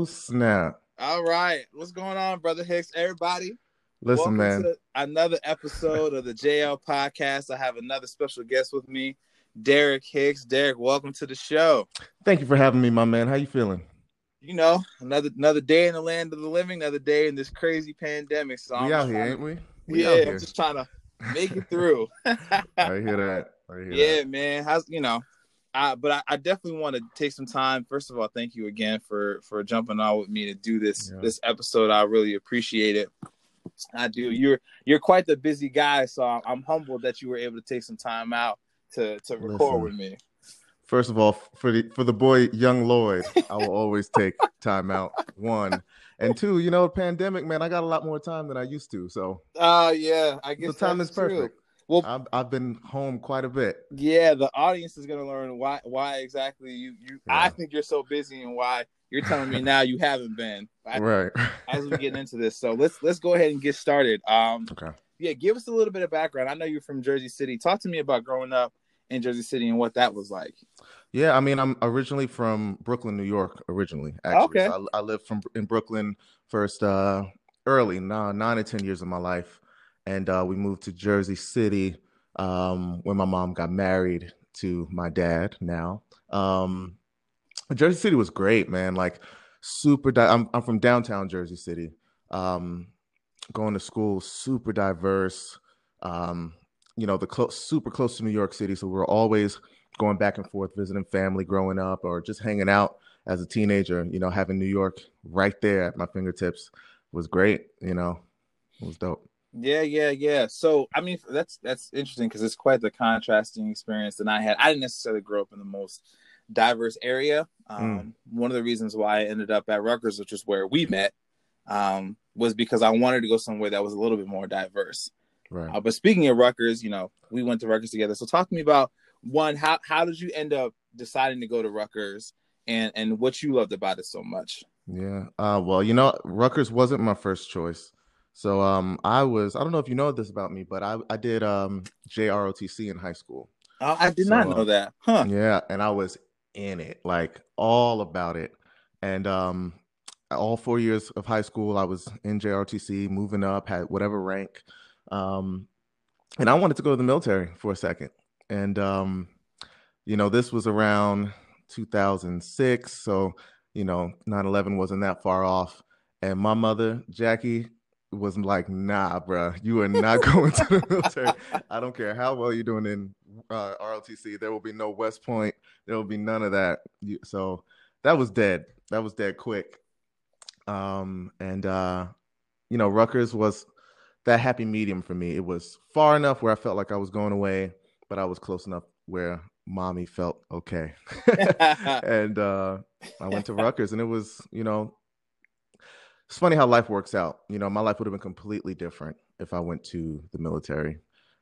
Oh snap! All right, what's going on, brother Hicks? Everybody, listen, man. another episode of the JL podcast. I have another special guest with me, Derek Hicks. Derek, welcome to the show. Thank you for having me, my man. How you feeling? You know, another another day in the land of the living, another day in this crazy pandemic. So we I'm out here, ain't we? we yeah, I'm just trying to make it through. I hear that. I hear yeah, that. man. How's you know? I, but I, I, definitely want to take some time. First of all, thank you again for for jumping on with me to do this yeah. this episode. I really appreciate it. I do. You're you're quite the busy guy, so I'm humbled that you were able to take some time out to to record Listen, with me. First of all, for the for the boy young Lloyd, I will always take time out. One and two, you know, pandemic, man, I got a lot more time than I used to. So, uh yeah, I guess the time is perfect. True. Well, I've, I've been home quite a bit. Yeah, the audience is gonna learn why why exactly you you. Yeah. I think you're so busy and why you're telling me now you haven't been. I, right. as we get into this, so let's let's go ahead and get started. Um, okay. Yeah, give us a little bit of background. I know you're from Jersey City. Talk to me about growing up in Jersey City and what that was like. Yeah, I mean, I'm originally from Brooklyn, New York. Originally, actually, okay. So I, I, lived from in Brooklyn first, uh, early, nine, nine or ten years of my life, and uh, we moved to Jersey City um, when my mom got married to my dad now. Um, Jersey City was great, man. Like super. Di- I'm I'm from downtown Jersey City. Um, going to school, super diverse. Um, you know, the close, super close to New York City, so we're always going back and forth, visiting family growing up, or just hanging out as a teenager. You know, having New York right there at my fingertips was great. You know, it was dope. Yeah, yeah, yeah. So I mean, that's that's interesting because it's quite the contrasting experience that I had. I didn't necessarily grow up in the most diverse area. Um, mm. One of the reasons why I ended up at Rutgers, which is where we met, um, was because I wanted to go somewhere that was a little bit more diverse. Right. Uh, but speaking of Rutgers, you know, we went to Rutgers together. So talk to me about one. How how did you end up deciding to go to Rutgers, and and what you loved about it so much? Yeah. Uh, well, you know, Rutgers wasn't my first choice. So um, I was I don't know if you know this about me, but I I did um JROTC in high school. Oh, I did so, not know that. Huh. Yeah, and I was in it, like all about it. And um all four years of high school, I was in JROTC, moving up, had whatever rank. Um, and I wanted to go to the military for a second. And um, you know, this was around 2006, so you know, 9/11 wasn't that far off. And my mother, Jackie, was like, nah, bro, you are not going to the military. I don't care how well you're doing in uh, ROTC. There will be no West Point. There will be none of that. So that was dead. That was dead quick. Um, and uh, you know, Rutgers was that happy medium for me. It was far enough where I felt like I was going away, but I was close enough where mommy felt okay. and uh, I went to Rutgers, and it was, you know, it's funny how life works out. You know, my life would have been completely different if I went to the military.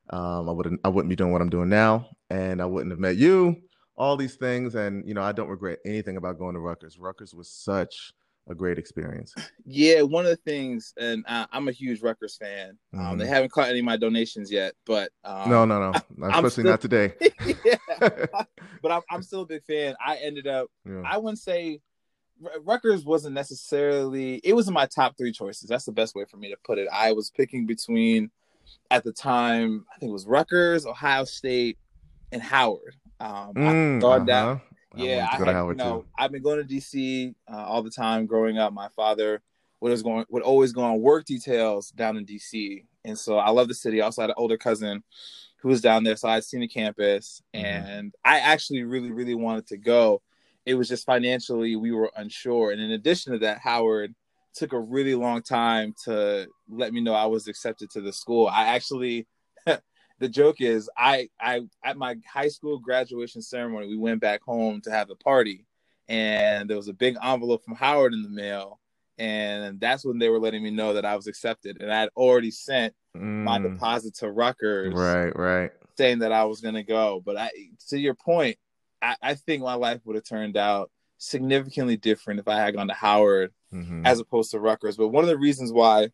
Um, I wouldn't I wouldn't be doing what I'm doing now, and I wouldn't have met you. All these things, and you know, I don't regret anything about going to Rutgers. Rutgers was such a great experience. Yeah, one of the things, and I, am a huge Rutgers fan. Um, mm-hmm. They haven't caught any of my donations yet, but um, no, no, no, especially still, not today. yeah, but I'm, I'm, still a big fan. I ended up, yeah. I wouldn't say Rutgers wasn't necessarily it was in my top three choices. That's the best way for me to put it. I was picking between at the time, I think it was Rutgers, Ohio State, and Howard. Um, mm, I thought uh-huh. that yeah, I, I had, you know, I've been going to DC uh, all the time growing up. My father would was going would always go on work details down in DC, and so I love the city. I also had an older cousin who was down there, so I'd seen the campus, mm-hmm. and I actually really really wanted to go it was just financially we were unsure. And in addition to that, Howard took a really long time to let me know I was accepted to the school. I actually the joke is I I at my high school graduation ceremony, we went back home to have a party and there was a big envelope from Howard in the mail. And that's when they were letting me know that I was accepted. And I had already sent mm. my deposit to Rutgers. Right, right. Saying that I was gonna go. But I to your point, I, I think my life would have turned out significantly different if I had gone to Howard mm-hmm. as opposed to Rutgers. But one of the reasons why uh,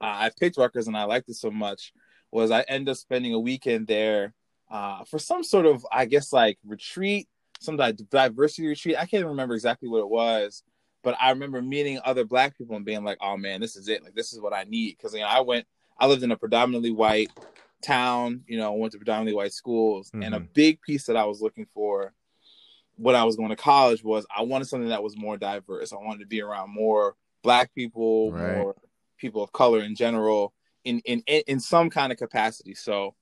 I picked Rutgers and I liked it so much was I ended up spending a weekend there uh, for some sort of, I guess, like retreat, some diversity retreat. I can't remember exactly what it was, But I remember meeting other black people and being like, "Oh man, this is it! Like this is what I need." Because you know, I went, I lived in a predominantly white town. You know, went to predominantly white schools, mm-hmm. and a mm-hmm. big piece that I was looking for when I was going to college was I wanted something that was more diverse. I wanted to be around more black people, right. more people of color in general, in in in some kind of capacity. So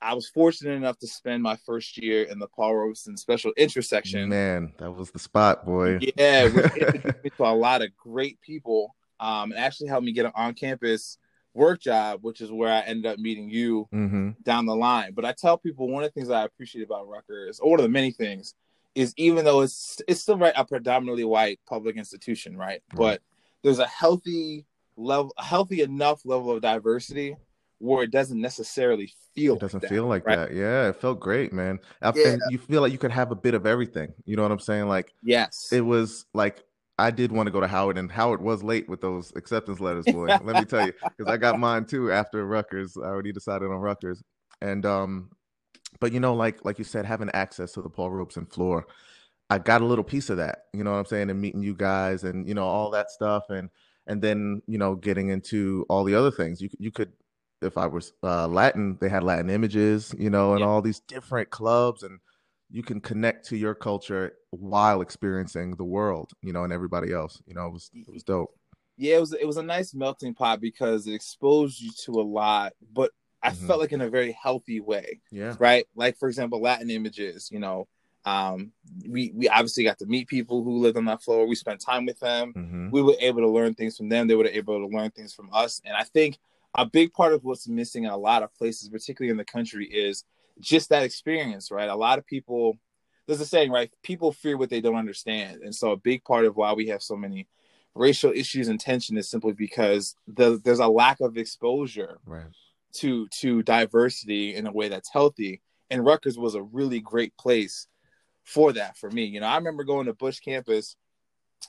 I was fortunate enough to spend my first year in the Paul Robeson Special Interest section. Man, that was the spot, boy. Yeah, which me to a lot of great people. Um, and actually helped me get on-campus work job, which is where I ended up meeting you mm-hmm. down the line. But I tell people one of the things I appreciate about Rutgers, or one of the many things, is even though it's it's still right a predominantly white public institution, right? But there's a healthy level, a healthy enough level of diversity where it doesn't necessarily feel. It doesn't like feel that, like right? that. Yeah, it felt great, man. Yeah. You feel like you could have a bit of everything. You know what I'm saying? Like, yes, it was like I did want to go to Howard, and Howard was late with those acceptance letters, boy. Let me tell you, because I got mine too after Rutgers. I already decided on Rutgers, and um, but you know, like like you said, having access to the Paul Robeson floor, I got a little piece of that. You know what I'm saying, and meeting you guys, and you know all that stuff, and and then you know getting into all the other things. You you could if I was uh, Latin, they had Latin images, you know, and yeah. all these different clubs, and you can connect to your culture while experiencing the world, you know, and everybody else. You know, it was it was dope. Yeah, it was it was a nice melting pot because it exposed you to a lot, but I mm-hmm. felt like in a very healthy way. Yeah. Right. Like for example, Latin images. You know, um, we we obviously got to meet people who lived on that floor. We spent time with them. Mm-hmm. We were able to learn things from them. They were able to learn things from us. And I think a big part of what's missing in a lot of places, particularly in the country, is just that experience, right? A lot of people, there's a saying, right? People fear what they don't understand. And so a big part of why we have so many racial issues and tension is simply because the, there's a lack of exposure right. to to diversity in a way that's healthy. And Rutgers was a really great place for that for me. You know, I remember going to Bush campus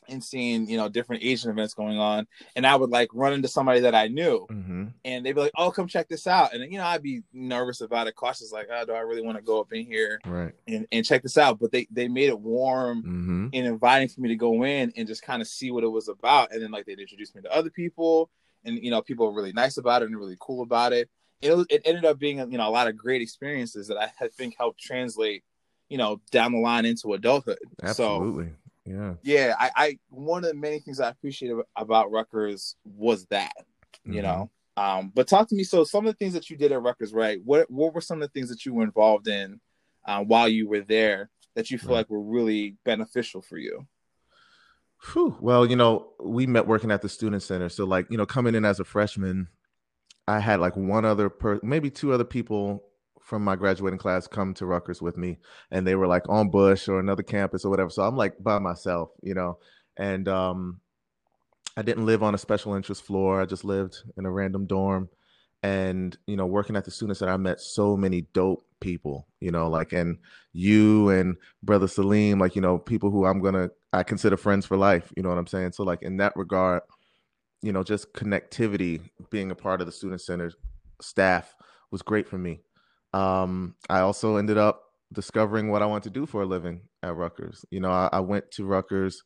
and seeing you know different Asian events going on, and I would like run into somebody that I knew, mm-hmm. and they'd be like, "Oh, come check this out," and you know I'd be nervous about it, cautious, like, "Oh, do I really want to go up in here right. and and check this out?" But they they made it warm mm-hmm. and inviting for me to go in and just kind of see what it was about, and then like they'd introduce me to other people, and you know people were really nice about it and really cool about it. It, it ended up being you know a lot of great experiences that I think helped translate you know down the line into adulthood. Absolutely. So, yeah. Yeah. I, I one of the many things I appreciate about Rutgers was that, you mm-hmm. know. Um, but talk to me. So some of the things that you did at Rutgers, right? What what were some of the things that you were involved in uh, while you were there that you feel right. like were really beneficial for you? Whew. Well, you know, we met working at the student center. So like, you know, coming in as a freshman, I had like one other per maybe two other people from my graduating class come to Rutgers with me, and they were like on Bush or another campus or whatever. So I'm like by myself, you know, and um, I didn't live on a special interest floor. I just lived in a random dorm, and you know, working at the student center, I met so many dope people, you know, like and you and brother Salim, like you know, people who I'm gonna I consider friends for life. You know what I'm saying? So like in that regard, you know, just connectivity, being a part of the student center staff was great for me um, I also ended up discovering what I want to do for a living at Rutgers. You know, I, I went to Rutgers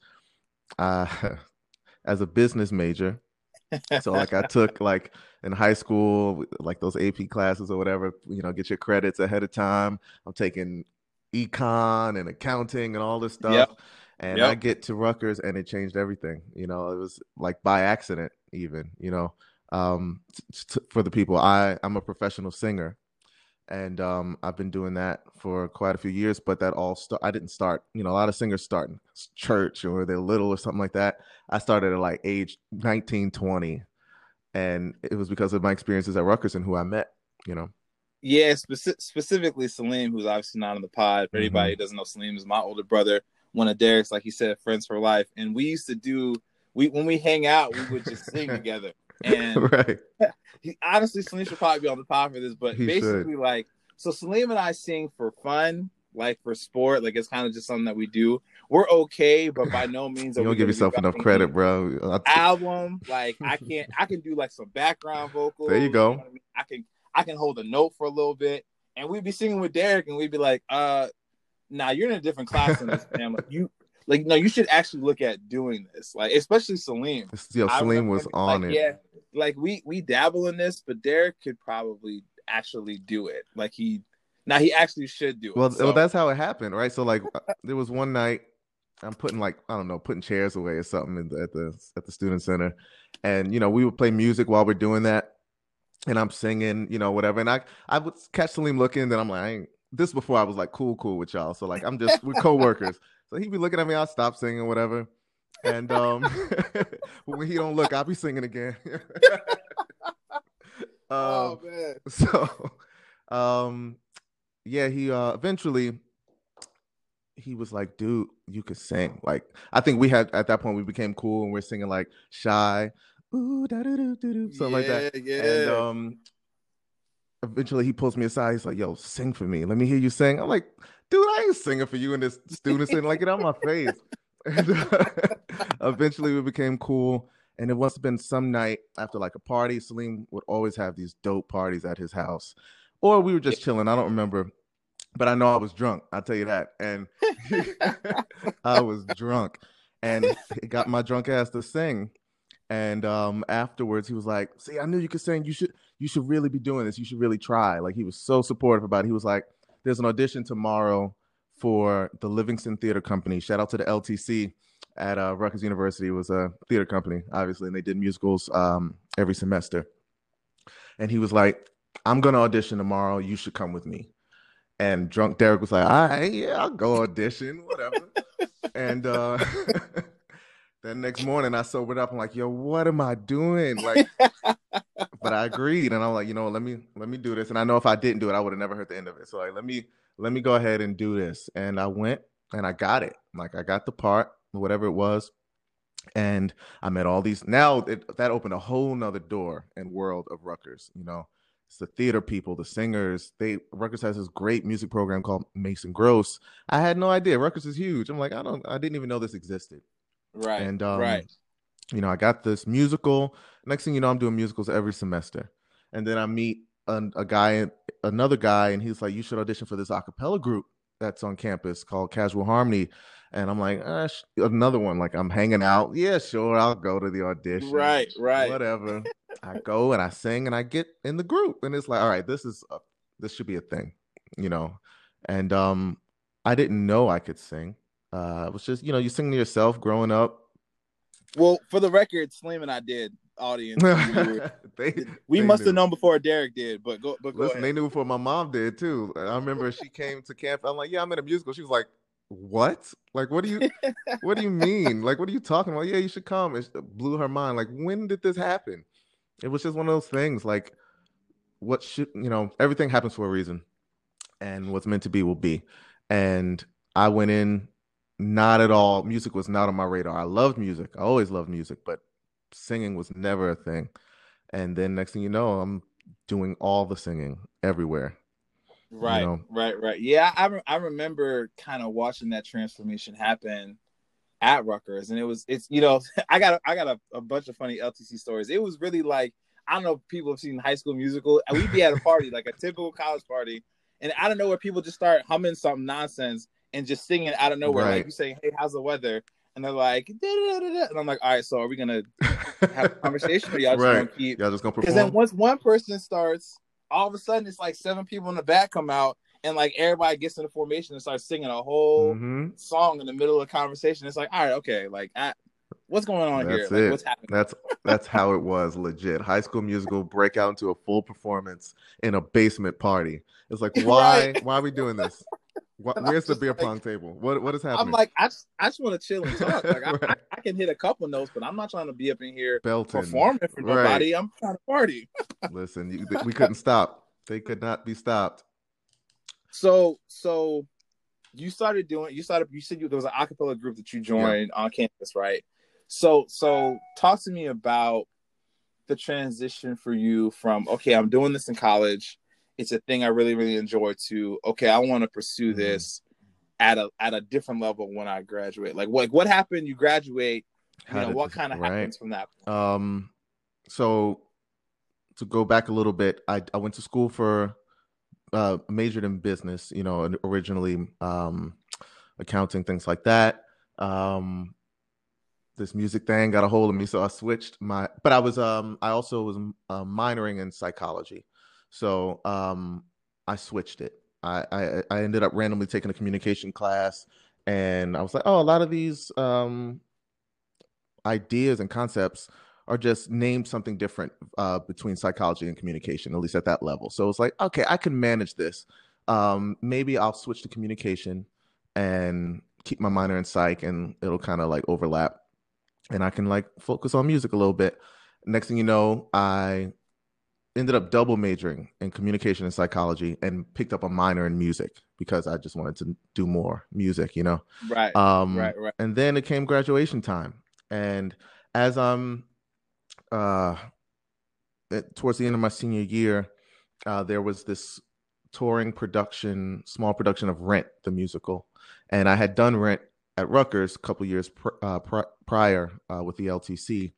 uh, as a business major. so like I took like in high school, like those AP classes or whatever, you know, get your credits ahead of time. I'm taking econ and accounting and all this stuff. Yep. And yep. I get to Rutgers and it changed everything. You know, it was like by accident even, you know. Um, t- t- for the people, I I'm a professional singer and um, I've been doing that for quite a few years. But that all start. I didn't start. You know, a lot of singers start in church or they're little or something like that. I started at like age 19, 20, and it was because of my experiences at Rutgers and who I met. You know. Yeah, speci- specifically Salim, who's obviously not on the pod. For anybody mm-hmm. who doesn't know, Salim is my older brother, one of Derek's, like he said, friends for life. And we used to do we when we hang out, we would just sing together. And right. he honestly Salim should probably be on the pod for this, but he basically should. like so Salim and I sing for fun, like for sport, like it's kind of just something that we do. We're okay, but by no means you don't give yourself enough credit, bro. Album, like I can't, I can do like some background vocals. There you go. You know I, mean? I can, I can hold a note for a little bit, and we'd be singing with Derek, and we'd be like, uh, "Nah, you're in a different class than this family. You like no, you should actually look at doing this. Like especially Salim. Yeah, Salim was on like, it. Yeah, like we we dabble in this, but Derek could probably actually do it. Like he now he actually should do it. Well, so. well, that's how it happened, right? So like uh, there was one night I'm putting like I don't know, putting chairs away or something the, at the at the student center, and you know we would play music while we're doing that, and I'm singing, you know, whatever, and I I would catch Salim looking, then I'm like, I ain't, this before I was like cool, cool with y'all, so like I'm just we're coworkers, so he'd be looking at me, I'll stop singing, whatever, and um when he don't look, I'll be singing again. oh um, man, so um yeah, he uh eventually he was like, dude, you could sing. Like, I think we had at that point we became cool and we're singing like shy, ooh, da da da da something yeah, like that. Yeah. And um eventually he pulls me aside, he's like, yo, sing for me. Let me hear you sing. I'm like, dude, I ain't singing for you and this student sitting like get out my face. And uh, eventually we became cool. And it must have been some night after like a party. Salim would always have these dope parties at his house. Or we were just chilling. I don't remember but I know I was drunk. I'll tell you that. And I was drunk and it got my drunk ass to sing. And um, afterwards, he was like, "See, I knew you could sing. You should, you should really be doing this. You should really try." Like he was so supportive about it. He was like, "There's an audition tomorrow for the Livingston Theater Company. Shout out to the LTC at uh, Rutgers University. It was a theater company, obviously, and they did musicals um, every semester." And he was like, "I'm gonna audition tomorrow. You should come with me." And drunk Derek was like, all right, yeah, I'll go audition, whatever. and uh that next morning I sobered up. I'm like, yo, what am I doing? Like, but I agreed, and I'm like, you know, let me let me do this. And I know if I didn't do it, I would have never heard the end of it. So like, let me let me go ahead and do this. And I went and I got it. Like I got the part, whatever it was. And I met all these. Now it, that opened a whole nother door and world of Rutgers. You know, it's the theater people, the singers. They Rutgers has this great music program called Mason Gross. I had no idea. Rutgers is huge. I'm like, I don't, I didn't even know this existed. Right. And um, right. You know, I got this musical. Next thing you know, I'm doing musicals every semester, and then I meet a, a guy, another guy, and he's like, "You should audition for this acapella group that's on campus called Casual Harmony." And I'm like, ah, sh-. another one. Like I'm hanging out. Yeah, sure, I'll go to the audition. Right, right. Whatever. I go and I sing and I get in the group, and it's like, all right, this is a, this should be a thing, you know. And um, I didn't know I could sing. Uh, it was just, you know, you sing to yourself growing up. Well, for the record, Salim and I did audience. they, we they must knew. have known before Derek did, but go, but go Listen, ahead. they knew before my mom did too. I remember she came to camp. I'm like, yeah, I'm in a musical. She was like, what? Like, what do you, what do you mean? Like, what are you talking about? Yeah, you should come. It blew her mind. Like, when did this happen? It was just one of those things. Like, what should you know? Everything happens for a reason, and what's meant to be will be. And I went in not at all. Music was not on my radar. I loved music. I always loved music, but singing was never a thing. And then next thing you know, I'm doing all the singing everywhere. Right, you know? right, right. Yeah, I re- I remember kind of watching that transformation happen at Rutgers, and it was it's you know I got a, I got a, a bunch of funny LTC stories. It was really like I don't know if people have seen High School Musical. We'd be at a party like a typical college party, and I don't know where people just start humming some nonsense and just singing out of nowhere, right. like you say, "Hey, how's the weather?" And they're like, Da-da-da-da-da. and I'm like, all right, so are we gonna have a conversation or y'all just right. gonna keep? Y'all just gonna Because then once one person starts, all of a sudden it's like seven people in the back come out, and like everybody gets in the formation and starts singing a whole mm-hmm. song in the middle of the conversation. It's like, all right, okay, like I, what's going on that's here? It. Like, what's happening? That's that's how it was, legit. High School Musical break out into a full performance in a basement party. It's like, why? Right. Why are we doing this? What, where's the beer like- pong table? What what is happening? I'm like, I just, I just want to chill and talk. Like, I, I, I can hit a couple notes, but I'm not trying to be up in here Belton. performing for Right. nobody. I'm trying to party. Listen, you, we couldn't stop. They could not be stopped. So, so you started doing. You started. You said you, there was an acapella group that you joined on campus, right? So, so talk to me about the transition for you from okay, I'm doing this in college. It's a thing I really, really enjoy. To okay, I want to pursue Mhm. this at a at a different level when I graduate. Like, what what happened? You graduate. You know what kind of right. happens from that? Um, so to go back a little bit, I I went to school for uh majored in business. You know, originally um accounting things like that. um, this music thing got a hold of me, so I switched my. But I was um I also was uh, minoring in psychology, so um I switched it. I, I I ended up randomly taking a communication class, and I was like, oh, a lot of these um ideas and concepts are just named something different uh, between psychology and communication, at least at that level. So it's like, okay, I can manage this. Um, maybe I'll switch to communication and keep my minor in psych, and it'll kind of like overlap and I can like focus on music a little bit. Next thing you know, I ended up double majoring in communication and psychology and picked up a minor in music because I just wanted to do more music, you know. Right. Um right, right. and then it came graduation time. And as I'm uh towards the end of my senior year, uh there was this touring production, small production of Rent the musical. And I had done Rent at Rutgers a couple years pr- uh, pr- prior uh, with the LTC,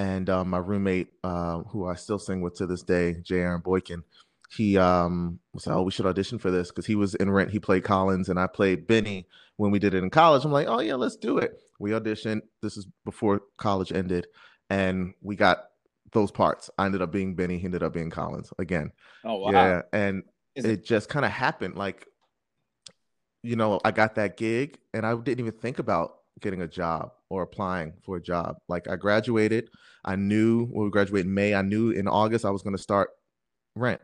and um, my roommate, uh, who I still sing with to this day, J. Aaron Boykin, he um, was like, "Oh, we should audition for this" because he was in Rent. He played Collins, and I played Benny when we did it in college. I'm like, "Oh yeah, let's do it." We auditioned. This is before college ended, and we got those parts. I ended up being Benny. He ended up being Collins again. Oh wow! Yeah, and it, it just kind of happened. Like you know, I got that gig and I didn't even think about getting a job or applying for a job. Like I graduated, I knew when we graduated in May, I knew in August I was going to start rent.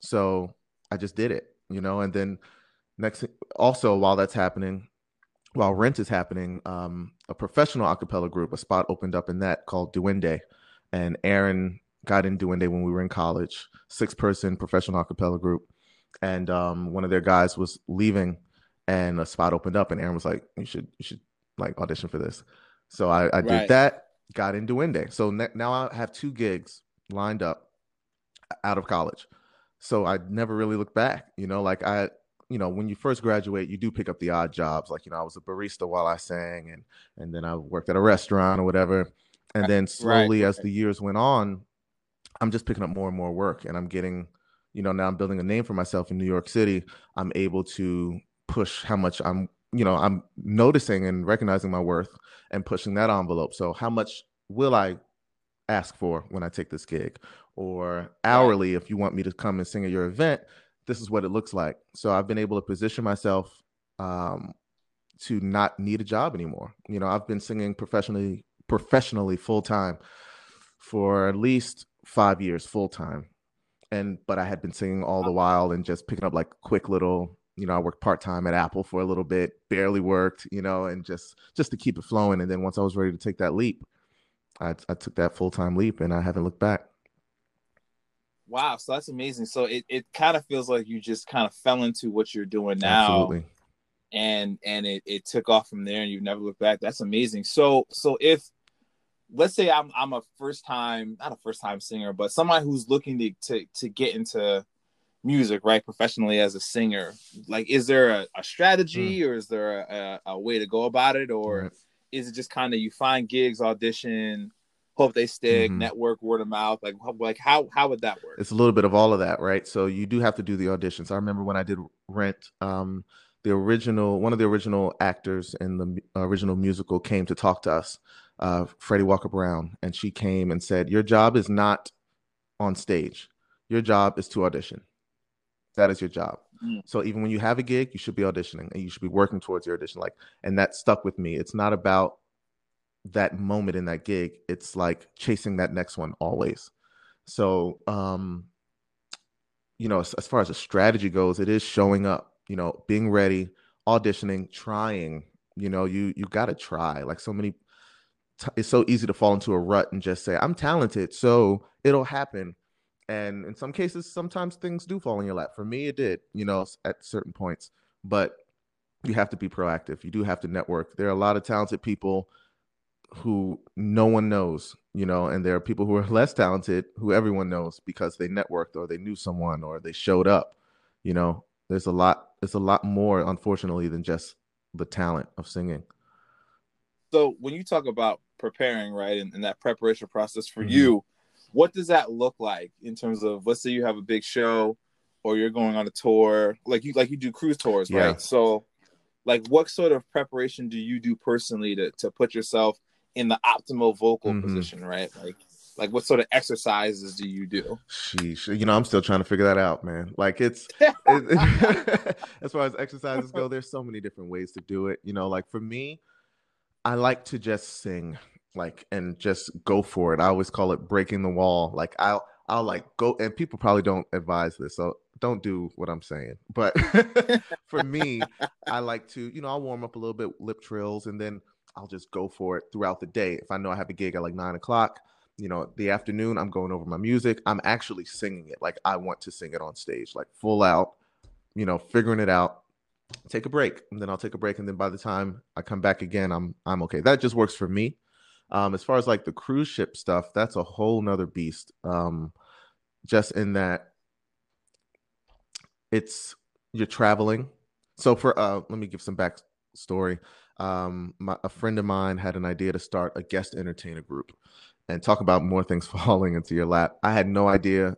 So I just did it, you know, and then next also while that's happening, while rent is happening, um, a professional acapella group, a spot opened up in that called Duende. And Aaron got in Duende when we were in college, six person professional acapella group. And um, one of their guys was leaving and a spot opened up, and Aaron was like, "You should, you should like audition for this." So I, I right. did that, got in Duende. So ne- now I have two gigs lined up out of college. So I never really looked back. You know, like I, you know, when you first graduate, you do pick up the odd jobs. Like you know, I was a barista while I sang, and and then I worked at a restaurant or whatever. And then slowly, right. as the years went on, I'm just picking up more and more work, and I'm getting, you know, now I'm building a name for myself in New York City. I'm able to push how much I'm, you know, I'm noticing and recognizing my worth and pushing that envelope. So how much will I ask for when I take this gig? Or hourly, if you want me to come and sing at your event, this is what it looks like. So I've been able to position myself um, to not need a job anymore. You know, I've been singing professionally, professionally full time for at least five years full time and but I had been singing all the while and just picking up like quick little you know, I worked part time at Apple for a little bit, barely worked, you know, and just just to keep it flowing. And then once I was ready to take that leap, I, I took that full time leap, and I haven't looked back. Wow, so that's amazing. So it, it kind of feels like you just kind of fell into what you're doing now. Absolutely. And and it, it took off from there and you've never looked back. That's amazing. So so if let's say I'm I'm a first time, not a first time singer, but somebody who's looking to to, to get into music right professionally as a singer like is there a, a strategy mm. or is there a, a, way to go about it or right. is it just kind of you find gigs audition hope they stick mm-hmm. network word of mouth like like how how would that work it's a little bit of all of that right so you do have to do the auditions i remember when i did rent um the original one of the original actors in the original musical came to talk to us uh Fredi Walker-Browne and she came and said your job is not on stage your job is to audition that is your job. Mm. So even when you have a gig, you should be auditioning and you should be working towards your audition. Like, and that stuck with me. It's not about that moment in that gig. It's like chasing that next one always. So, um, you know, as, as far as a strategy goes, it is showing up. You know, being ready, auditioning, trying. You know, you you got to try. Like so many, t- it's so easy to fall into a rut and just say, "I'm talented, so it'll happen." And in some cases sometimes things do fall in your lap. For me it did you know at certain points but you have to be proactive. You do have to network. There are a lot of talented people who no one knows you know and there are people who are less talented who everyone knows because they networked or they knew someone or they showed up you know. There's a lot there's a lot more unfortunately than just the talent of singing. So when you talk about preparing right and, and that preparation process for mm-hmm. you what does that look like in terms of let's say you have a big show or you're going on a tour like you like you do cruise tours yeah. right so like what sort of preparation do you do personally to to put yourself in the optimal vocal mm-hmm. position, right? Like like what sort of exercises do you do? Sheesh. You know, I'm still trying to figure that out, man. Like it's it, as far as exercises go, there's so many different ways to do it. You know, like for me, I like to just sing, like and just go for it. I always call it breaking the wall. Like I'll I'll like go and people probably don't advise this, so don't do what I'm saying. But for me, I like to, you know, I'll warm up a little bit, lip trills, and then I'll just go for it throughout the day. If I know I have a gig at like nine o'clock, you know, the afternoon, I'm going over my music. I'm actually singing it like I want to sing it on stage, like full out, you know, figuring it out. Take a break, and then I'll take a break, and then by the time I come back again, I'm I'm okay. That just works for me. Um, as far as like the cruise ship stuff, that's a whole nother beast. Um, just in that it's you're traveling. So for uh, let me give some backstory. Um, my, a friend of mine had an idea to start a guest entertainer group and talk about more things falling into your lap. I had no idea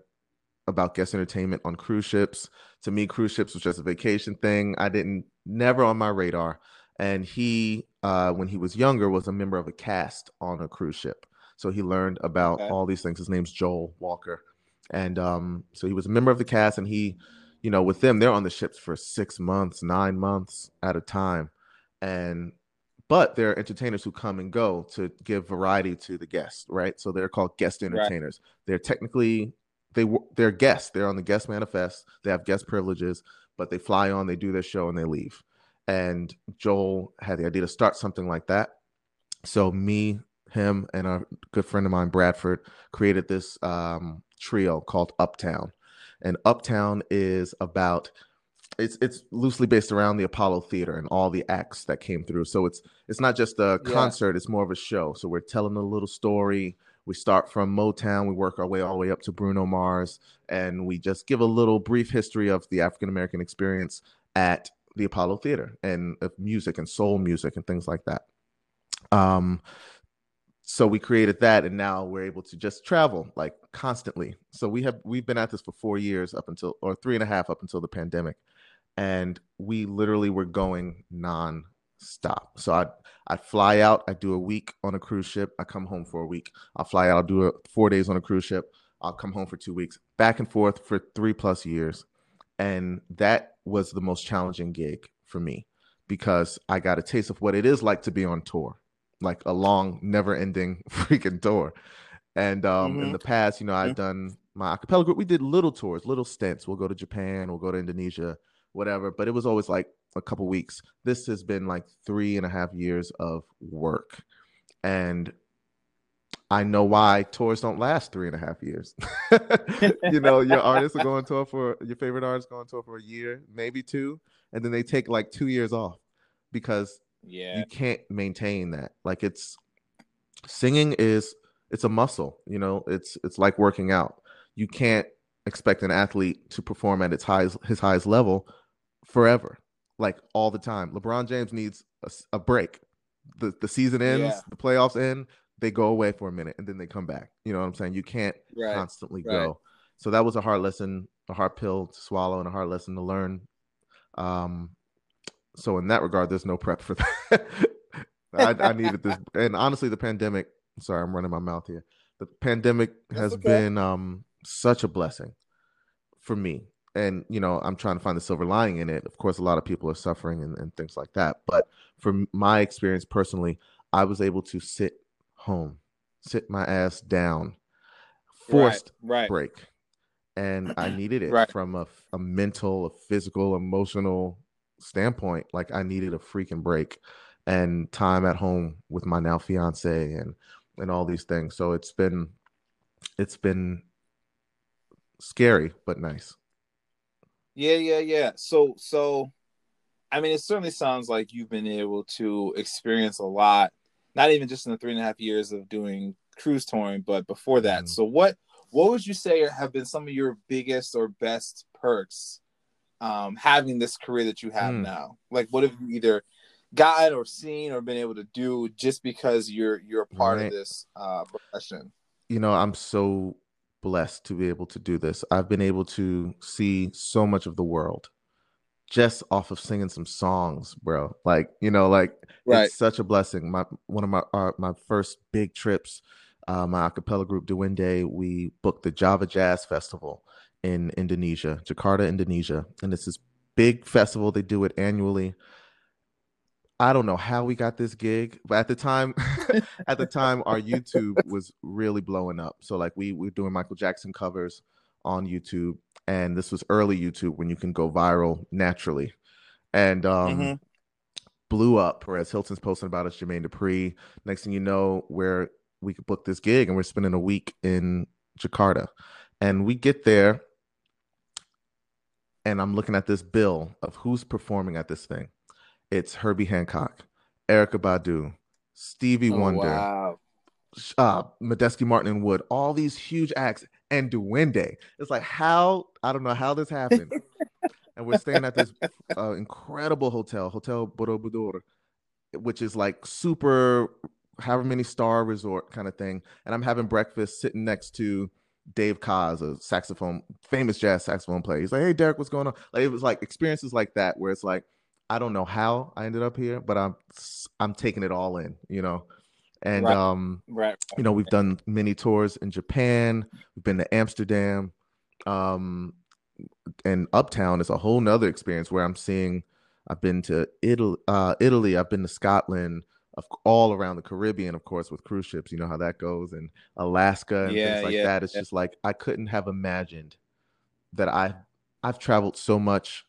about guest entertainment on cruise ships. To me, cruise ships was just a vacation thing. I didn't never on my radar. And he, uh, when he was younger, was a member of a cast on a cruise ship. So he learned about okay. all these things. His name's Joel Walker, and um, so he was a member of the cast. And he, you know, with them, they're on the ships for six months, nine months at a time, and but there are entertainers who come and go to give variety to the guests, right? So they're called guest entertainers. Right. They're technically they they're guests. They're on the guest manifest. They have guest privileges, but they fly on, they do their show, and they leave. And Joel had the idea to start something like that. So me, him, and a good friend of mine, Bradford, created this um, trio called Uptown. And Uptown is about it's it's loosely based around the Apollo Theater and all the acts that came through. So it's it's not just a yeah. concert; it's more of a show. So we're telling a little story. We start from Motown, we work our way all the way up to Bruno Mars, and we just give a little brief history of the African American experience at the Apollo Theater and of music and soul music and things like that. Um, so we created that, and now we're able to just travel like constantly. So we have we've been at this for four years up until or three and a half up until the pandemic and we literally were going non-stop. So I'd I'd fly out, I do a week on a cruise ship, I come home for a week. I'll fly out, I'll do a, four days on a cruise ship, I'll come home for two weeks, back and forth for three plus years. And that was the most challenging gig for me because I got a taste of what it is like to be on tour, like a long, never-ending freaking tour. And um, mm-hmm. in the past, you know, mm-hmm. done my acapella group. We did little tours, little stints. We'll go to Japan, we'll go to Indonesia, whatever. But it was always like a couple weeks. This has been like three and a half years of work. And I know why tours don't last three and a half years. you know, your artists are going tour for your favorite artists going tour for a year, maybe two, and then they take like two years off because yeah, you can't maintain that. Like it's singing is it's a muscle, you know, it's it's like working out. You can't expect an athlete to perform at its highest his highest level forever, like all the time. LeBron James needs a, a break. The the season ends, yeah. the playoffs end, they go away for a minute and then they come back. You know what I'm saying? You can't right. constantly right. go. So that was a hard lesson, a hard pill to swallow, and a hard lesson to learn. Um, so in that regard, there's no prep for that. I, I, needed this, and honestly, the pandemic. Sorry, I'm running my mouth here. The pandemic That's has okay. been um, such a blessing for me and you know i'm trying to find the silver lining in it of course a lot of people are suffering and, and things like that but from my experience personally i was able to sit home sit my ass down forced right, right. break and i needed it right. from a, a mental a physical emotional standpoint like i needed a freaking break and time at home with my now fiance and and all these things so it's been it's been scary but nice yeah, yeah, yeah. So, so, I mean, it certainly sounds like you've been able to experience a lot, not even just in the three and a half years of doing cruise touring, but before that. Mm. So, what what would you say have been some of your biggest or best perks um, having this career that you have mm. now? Like, what have you either gotten or seen or been able to do just because you're you're a part right. of this uh, profession? You know, I'm so blessed to be able to do this. I've been able to see so much of the world just off of singing some songs, bro. Like, you know, like right. it's such a blessing. My one of my uh, my first big trips, uh, my acapella group Duende, we booked the Java Jazz Festival in Indonesia, Jakarta, Indonesia, and it's this big festival. They do it annually. I don't know how we got this gig, but at the time, at the time, our YouTube was really blowing up. So like we, we were doing Michael Jackson covers on YouTube, and this was early YouTube when you can go viral naturally, and um, mm-hmm. blew up. Perez Hilton's posting about us, Jermaine Dupri. Next thing you know, where we could book this gig, and we're spending a week in Jakarta, and we get there, and I'm looking at this bill of who's performing at this thing. It's Herbie Hancock, Erykah Badu, Stevie oh, Wonder. Wow uh Medeski Martin and Wood, all these huge acts, and Duende. It's like how I don't know how this happened. and we're staying at this uh, incredible hotel, Hotel Borobudur, which is like super however many star resort kind of thing. And I'm having breakfast sitting next to Dave Koz, a saxophone, famous jazz saxophone player. He's like, "Hey, Derek, what's going on?" Like it was like experiences like that where it's like, I don't know how I ended up here, but I'm I'm taking it all in, you know and right. um right you know we've done many tours in japan we've been to amsterdam um and uptown is a whole nother experience where i'm seeing i've been to italy uh italy i've been to scotland of all around the caribbean of course with cruise ships you know how that goes and alaska and yeah, things like yeah, that it's yeah. just like i couldn't have imagined that i i've traveled so much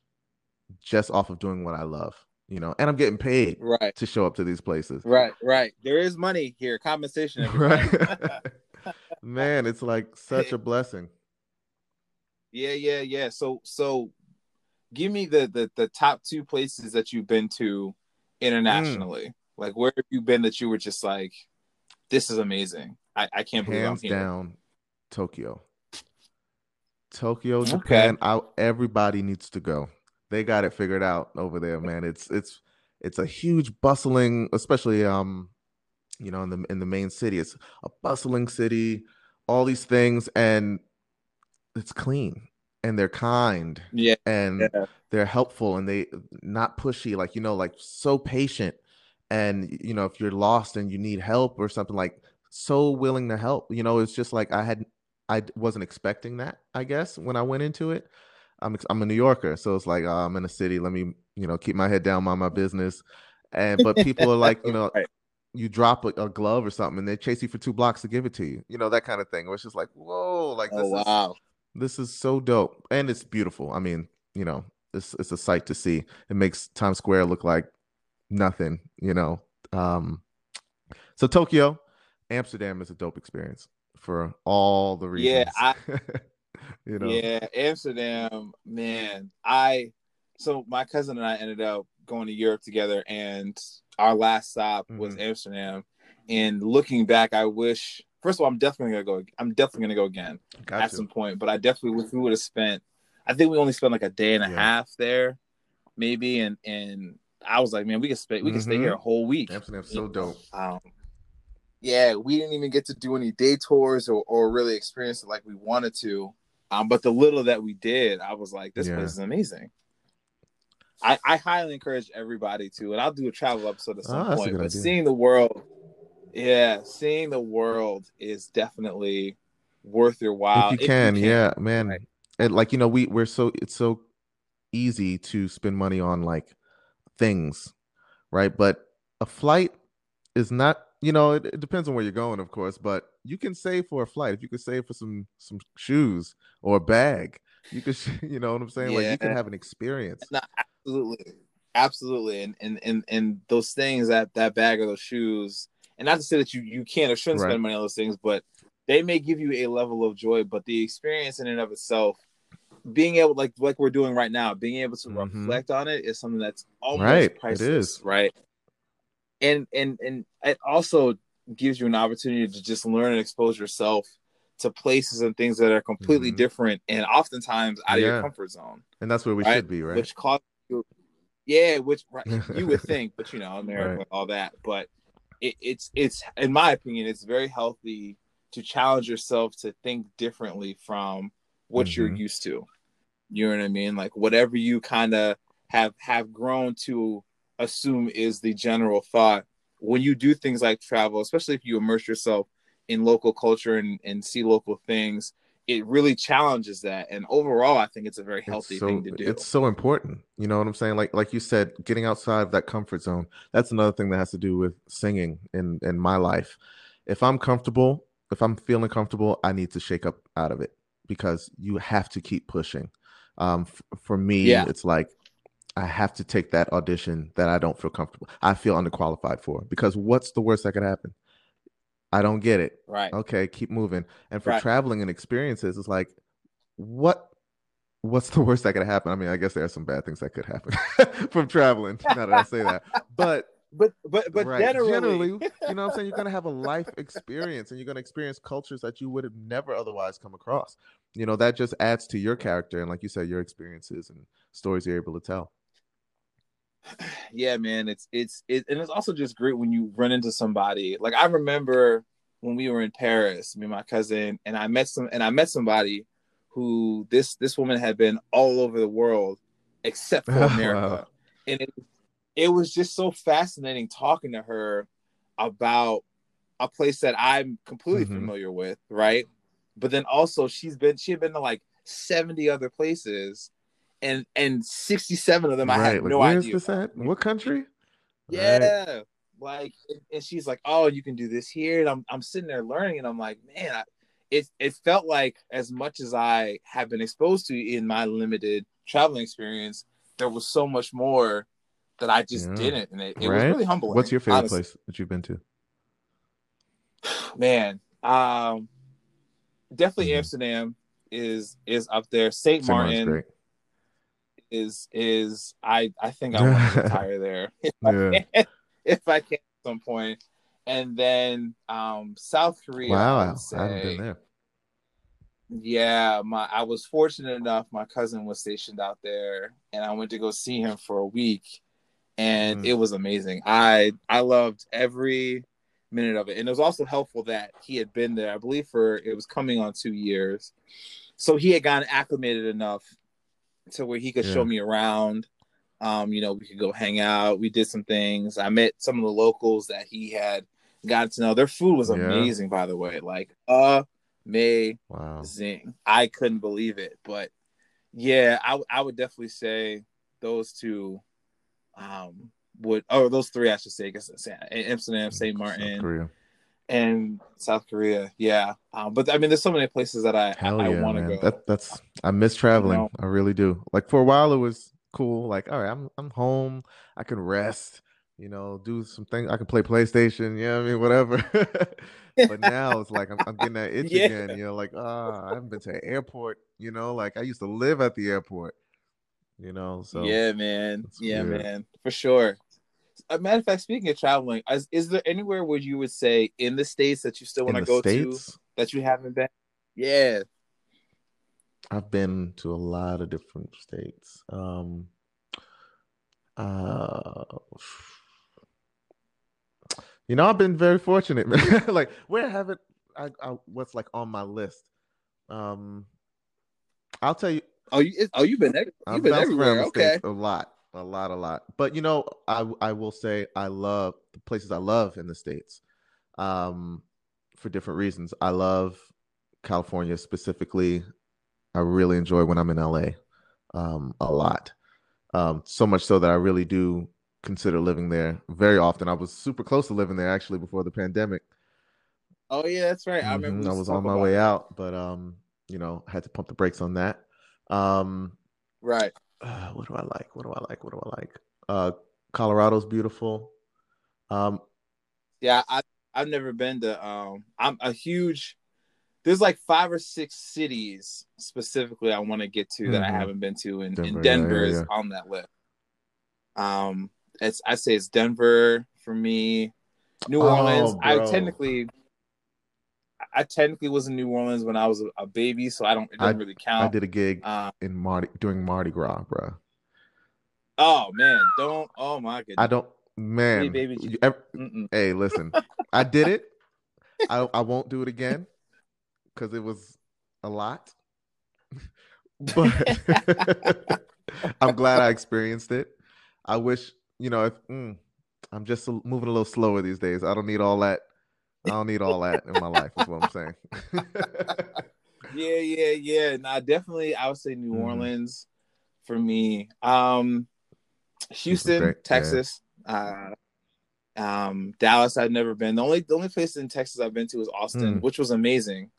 just off of doing what i love you know, and I'm getting paid right to show up to these places. Right, right. There is money here, compensation. Right. Man, it's like such a blessing. Yeah, yeah, yeah. So, so, give me the the the top two places that you've been to internationally. Mm. Like, where have you been that you were just like, this is amazing. I, I can't believe Hands I'm here. down, Tokyo. Tokyo, Japan. Okay. I, everybody needs to go they got it figured out over there, man. It's it's it's a huge bustling, especially um, you know, in the in the main city. It's a bustling city, all these things, and it's clean and they're kind. Yeah. And yeah. they're helpful and they not pushy, like you know, like so patient. And you know, if you're lost and you need help or something like so willing to help. You know, it's just like I had I wasn't expecting that, I guess, when I went into it. I'm I'm a New Yorker, so it's like oh, I'm in a city. Let me you know keep my head down, mind my business. And but people are like you know. right. You drop a, a, glove or something, and they chase you for two blocks to give it to you. You know that kind of thing. Where it's just like, whoa, like oh, this wow. is this is so dope, and it's beautiful. I mean, you know, it's it's a sight to see. It makes Times Square look like nothing. You know, um, so Tokyo, Amsterdam is a dope experience for all the reasons. Yeah, I, you know. Yeah, Amsterdam, man. I so my cousin and I ended up going to Europe together, and our last stop mm-hmm. was Amsterdam. And looking back, I wish. First of all, I'm definitely gonna go. I'm definitely gonna go again Got at you. some point. But I definitely wish we would have spent. I think we only spent like a day and a yeah. half there, maybe. And and I was like, man, we could spend. We mm-hmm. could stay here a whole week. Amsterdam's so dope. Um, yeah, we didn't even get to do any day tours or, or really experience it like we wanted to. Um, but the little that we did, I was like, this yeah. place is amazing. I, I highly encourage everybody to, and I'll do a travel episode at some oh, point. But idea. seeing the world, yeah, seeing the world is definitely worth your while. If you, if can, you can, yeah, man. Right. And like you know, we we're so it's so easy to spend money on like things, right? But a flight is not you know, it, it, depends on where you're going, of course, but you can save for a flight. If you could save for some some shoes or a bag, you could, you know what I'm saying? Yeah. Like you can have an experience. No, absolutely, absolutely, and and and and those things that that bag or those shoes, and not to say that you you can't or shouldn't right. spend money on those things, but they may give you a level of joy. But the experience in and of itself, being able like like we're doing right now, being able to mm-hmm. reflect on it is something that's almost right. priceless, it is. right? and and and it also gives you an opportunity to just learn and expose yourself to places and things that are completely mm-hmm. different and oftentimes out yeah. of your comfort zone. And that's where we right? should be, right? Which causes you, yeah, which right, you would think, but you know, America, right. all that. But it, it's it's in my opinion, it's very healthy to challenge yourself to think differently from what mm-hmm. you're used to. You know what I mean? Like whatever you kind of have have grown to assume is the general thought when you do things like travel, especially if you immerse yourself in local culture and, and see local things, it really challenges that. And overall, I think it's a very healthy so, thing to do. It's so important. You know what I'm saying? Like like you said, getting outside of that comfort zone. That's another thing that has to do with singing in in my life. If I'm comfortable, if I'm feeling comfortable, I need to shake up out of it because you have to keep pushing. Um, f- for me, yeah. it's like I have to take that audition that I don't feel comfortable. I feel underqualified for because what's the worst that could happen? I don't get it. Right. Okay, keep moving. And for right. traveling and experiences, it's like, what what's the worst that could happen? I mean, I guess there are some bad things that could happen from traveling. Now that I say that. But but but but right. generally, generally, you know what I'm saying? You're gonna have a life experience and you're gonna experience cultures that you would have never otherwise come across. You know, that just adds to your character and like you said, your experiences and stories you're able to tell yeah man it's it's it, and it's also just great when you run into somebody like i remember when we were in paris me and my cousin and i met some and i met somebody who this this woman had been all over the world except for america wow. and it, it was just so fascinating talking to her about a place that i'm completely mm-hmm. familiar with right but then also she's been she had been to like 70 other places and and 67 of them right. I had like, no idea. Where's this at? What country? Yeah. Right. Like and she's like, "Oh, you can do this here." And I'm I'm sitting there learning and I'm like, "Man, I, it it felt like as much as I have been exposed to in my limited traveling experience, there was so much more that I just yeah. didn't, and it, it right? was really humbling. What's your favorite honestly. place that you've been to? Man, um, definitely mm-hmm. Amsterdam is is up there. Saint Martin is is I I think I want to retire there if, yeah. I can, if I can at some point. And then um South Korea. Wow, I, I haven't been there. Yeah, my I was fortunate enough. My cousin was stationed out there, and I went to go see him for a week, and mm. it was amazing. I I loved every minute of it, and it was also helpful that he had been there. I believe for it was coming on two years, so he had gotten acclimated enough to where he could yeah. show me around. Um, you know, we could go hang out. We did some things. I met some of the locals that he had got to know. Their food was amazing, yeah. by the way. Like amazing. Wow. Zing. I couldn't believe it. But yeah, I I would definitely say those two um would or those three I should say, I guess Amsterdam, St. Martin, and South Korea. Yeah, um, but I mean, there's so many places that I Hell I, yeah, want to go. That, that's I miss traveling. You know? I really do. Like for a while, it was cool. Like, all right, I'm I'm home. I can rest. You know, do some things. I can play PlayStation. Yeah, I mean, whatever. but now it's like I'm, I'm getting that itch yeah. again. You know, like ah, I haven't been to an airport. You know, like I used to live at the airport. You know, so yeah, man, yeah, weird. man, for sure a matter of fact, speaking of traveling, is, is, there anywhere where you would say in the states that you still want to go States? to that you haven't been? Yeah, I've been to a lot of different states. Um, uh, you know, I've been very fortunate. like, where haven't I, I? What's like on my list? Um, I'll tell you. Oh, you oh you've been you've I've been everywhere. Okay, a lot a lot, a lot. But you know, I I will say I love the places I love in the states, um, for different reasons. I love California specifically. I really enjoy when I'm in LA, um, a lot. Um, so much so that I really do consider living there very often. I was super close to living there actually before the pandemic. Oh yeah, that's right. I remember. Mm-hmm. I was on my way it. out, but um, you know, I had to pump the brakes on that. Um, right uh, what do I like? What do I like? What do I like? Uh, Colorado's beautiful. Um, yeah, I I've never been to. Um, I'm a huge. There's like five or six cities specifically I want to get to mm-hmm. that I mm-hmm. haven't been to, and Denver, and Denver yeah, yeah, yeah. is on that list. Um, it's I say it's Denver for me. New oh, Orleans. I technically I technically was in New Orleans when I was a, baby, so I don't. It doesn't I, really count. I did a gig uh, in Mardi during Mardi Gras, bro. Oh man, don't. Oh my goodness. I don't. Man, hey, baby. Ever, hey, listen, I did it. I I won't do it again because it was a lot. but I'm glad I experienced it. I wish, you know, if mm, I'm just moving a little slower these days. I don't need all that. I don't need all that in my life. Is what I'm saying. yeah, yeah, yeah. Now, definitely, I would say New mm-hmm. Orleans for me. Um, Houston, Texas. Yeah. Uh, um, Dallas, I've never been. The only the only place in Texas I've been to is Austin, mm. which was amazing.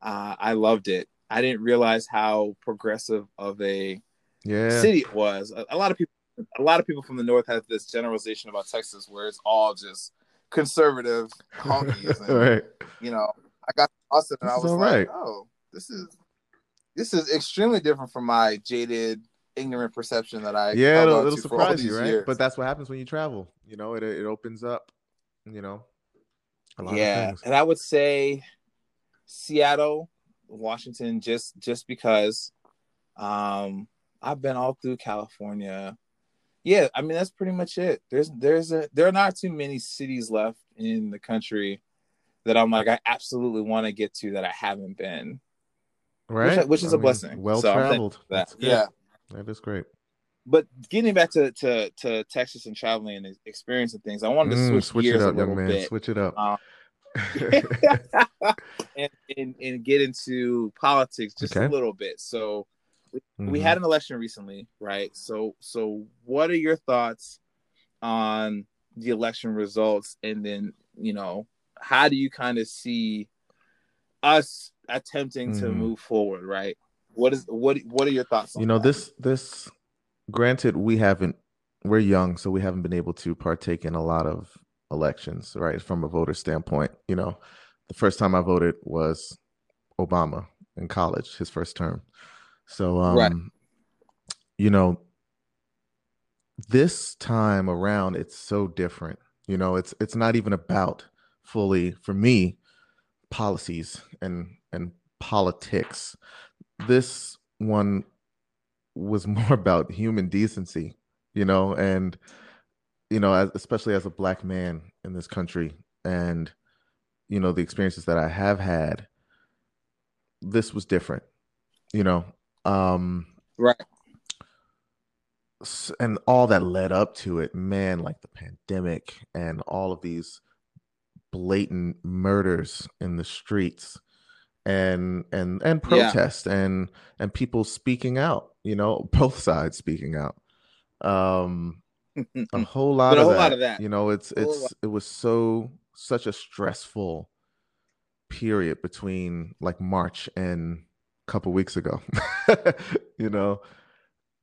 Uh, I loved it. I didn't realize how progressive of a yeah. city it was. A, a, lot of people, a lot of people from the north have this generalization about Texas, where it's all just conservative honkies. And, right. You know, I got Austin and this I was like, right. oh, this is this is extremely different from my jaded ignorant perception that I yeah it'll, it'll surprise you right years. but that's what happens when you travel you know it it opens up you know yeah and I would say Seattle Washington just just because um I've been all through California yeah I mean that's pretty much it there's there's a there are not too many cities left in the country that I'm like I absolutely want to get to that I haven't been right which, which is I a mean, blessing well so traveled yeah that is great. But getting back to, to, to Texas and traveling and experiencing things, I wanted to mm, switch, switch gears it up, a little man. bit. Switch it up. Um, and, and, and get into politics just okay. a little bit. So we, mm-hmm. we had an election recently, right? So so what are your thoughts on the election results and then, you know, how do you kind of see us attempting mm. to move forward, right? What is what what are your thoughts You know, that? this this granted we haven't we're young, so we haven't been able to partake in a lot of elections, right? From a voter standpoint. You know, the first time I voted was Obama in college, his first term. So um right. you know, this time around it's so different. You know, it's it's not even about fully for me policies and and politics this one was more about human decency, you know, and you know, as, especially as a black man in this country, and you know the experiences that I have had, this was different, you know, um, right, and all that led up to it, man, like the pandemic and all of these blatant murders in the streets and and and protest yeah. and and people speaking out you know both sides speaking out. Um a whole lot, a of, whole that, lot of that. you know it's it's it was so such a stressful period between like march and couple weeks ago you know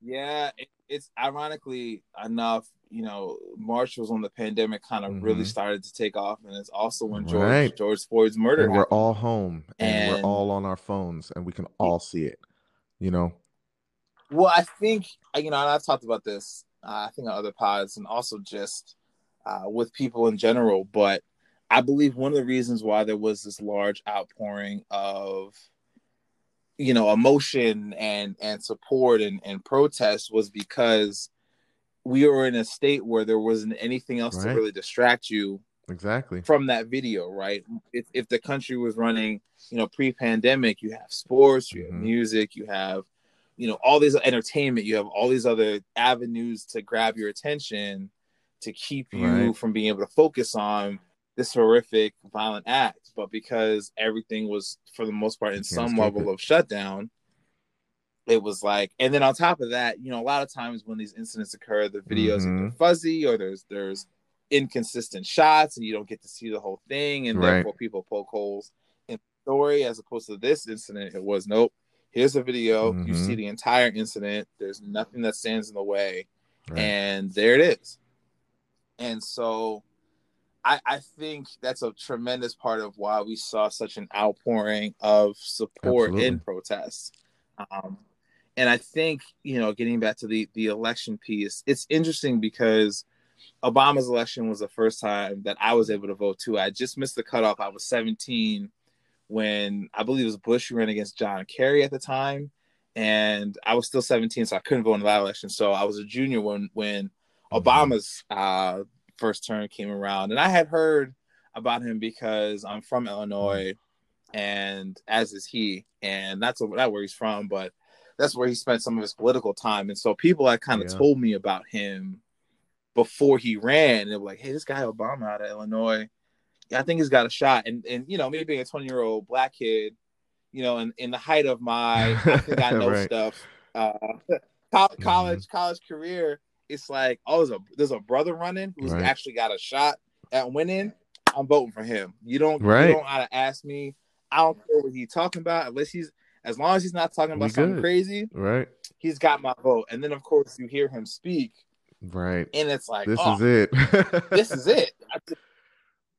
yeah it, it's ironically enough you know, March was when the pandemic kind of mm-hmm. really started to take off, and it's also when George right. George Floyd's murder. And we're all home, and, and, we're all on our phones, and we can all see it. You know. Well, I think you know, and I've talked about this. Uh, I think on other pods, and also just uh, with people in general. But I believe one of the reasons why there was this large outpouring of you know emotion and and support and and protest was because we were in a state where there wasn't anything else right. to really distract you exactly from that video right if, if the country was running you know pre-pandemic you have sports you have mm-hmm. music you have you know all these entertainment you have all these other avenues to grab your attention to keep you right. from being able to focus on this horrific violent act but because everything was for the most part in some level it. of shutdown it was like and then on top of that you know a lot of times when these incidents occur the videos mm-hmm. are fuzzy or there's there's inconsistent shots and you don't get to see the whole thing and right. therefore people poke holes in the story as opposed to this incident it was nope here's a video mm-hmm. you see the entire incident there's nothing that stands in the way right. and there it is and so I, I think that's a tremendous part of why we saw such an outpouring of support Absolutely. in protests um, and I think you know, getting back to the the election piece, it's interesting because Obama's election was the first time that I was able to vote too. I just missed the cutoff. I was 17 when I believe it was Bush who ran against John Kerry at the time, and I was still 17, so I couldn't vote in that election. So I was a junior when when mm-hmm. Obama's uh, first term came around, and I had heard about him because I'm from Illinois, and as is he, and that's that where he's from, but that's where he spent some of his political time. And so people had kind of yeah. told me about him before he ran. They were like, "Hey, this guy Obama out of Illinois, I think he's got a shot." And and you know, me being a twenty year old black kid, you know, in, in the height of my I think I know right. stuff, uh, college mm-hmm. college career, it's like, oh, there's a there's a brother running who's right. actually got a shot at winning. I'm voting for him. You don't right. you don't gotta ask me. I don't care what he's talking about unless he's as long as he's not talking about we something good. crazy. Right. He's got my vote. And then of course you hear him speak. Right. And it's like this oh, is it. this is it.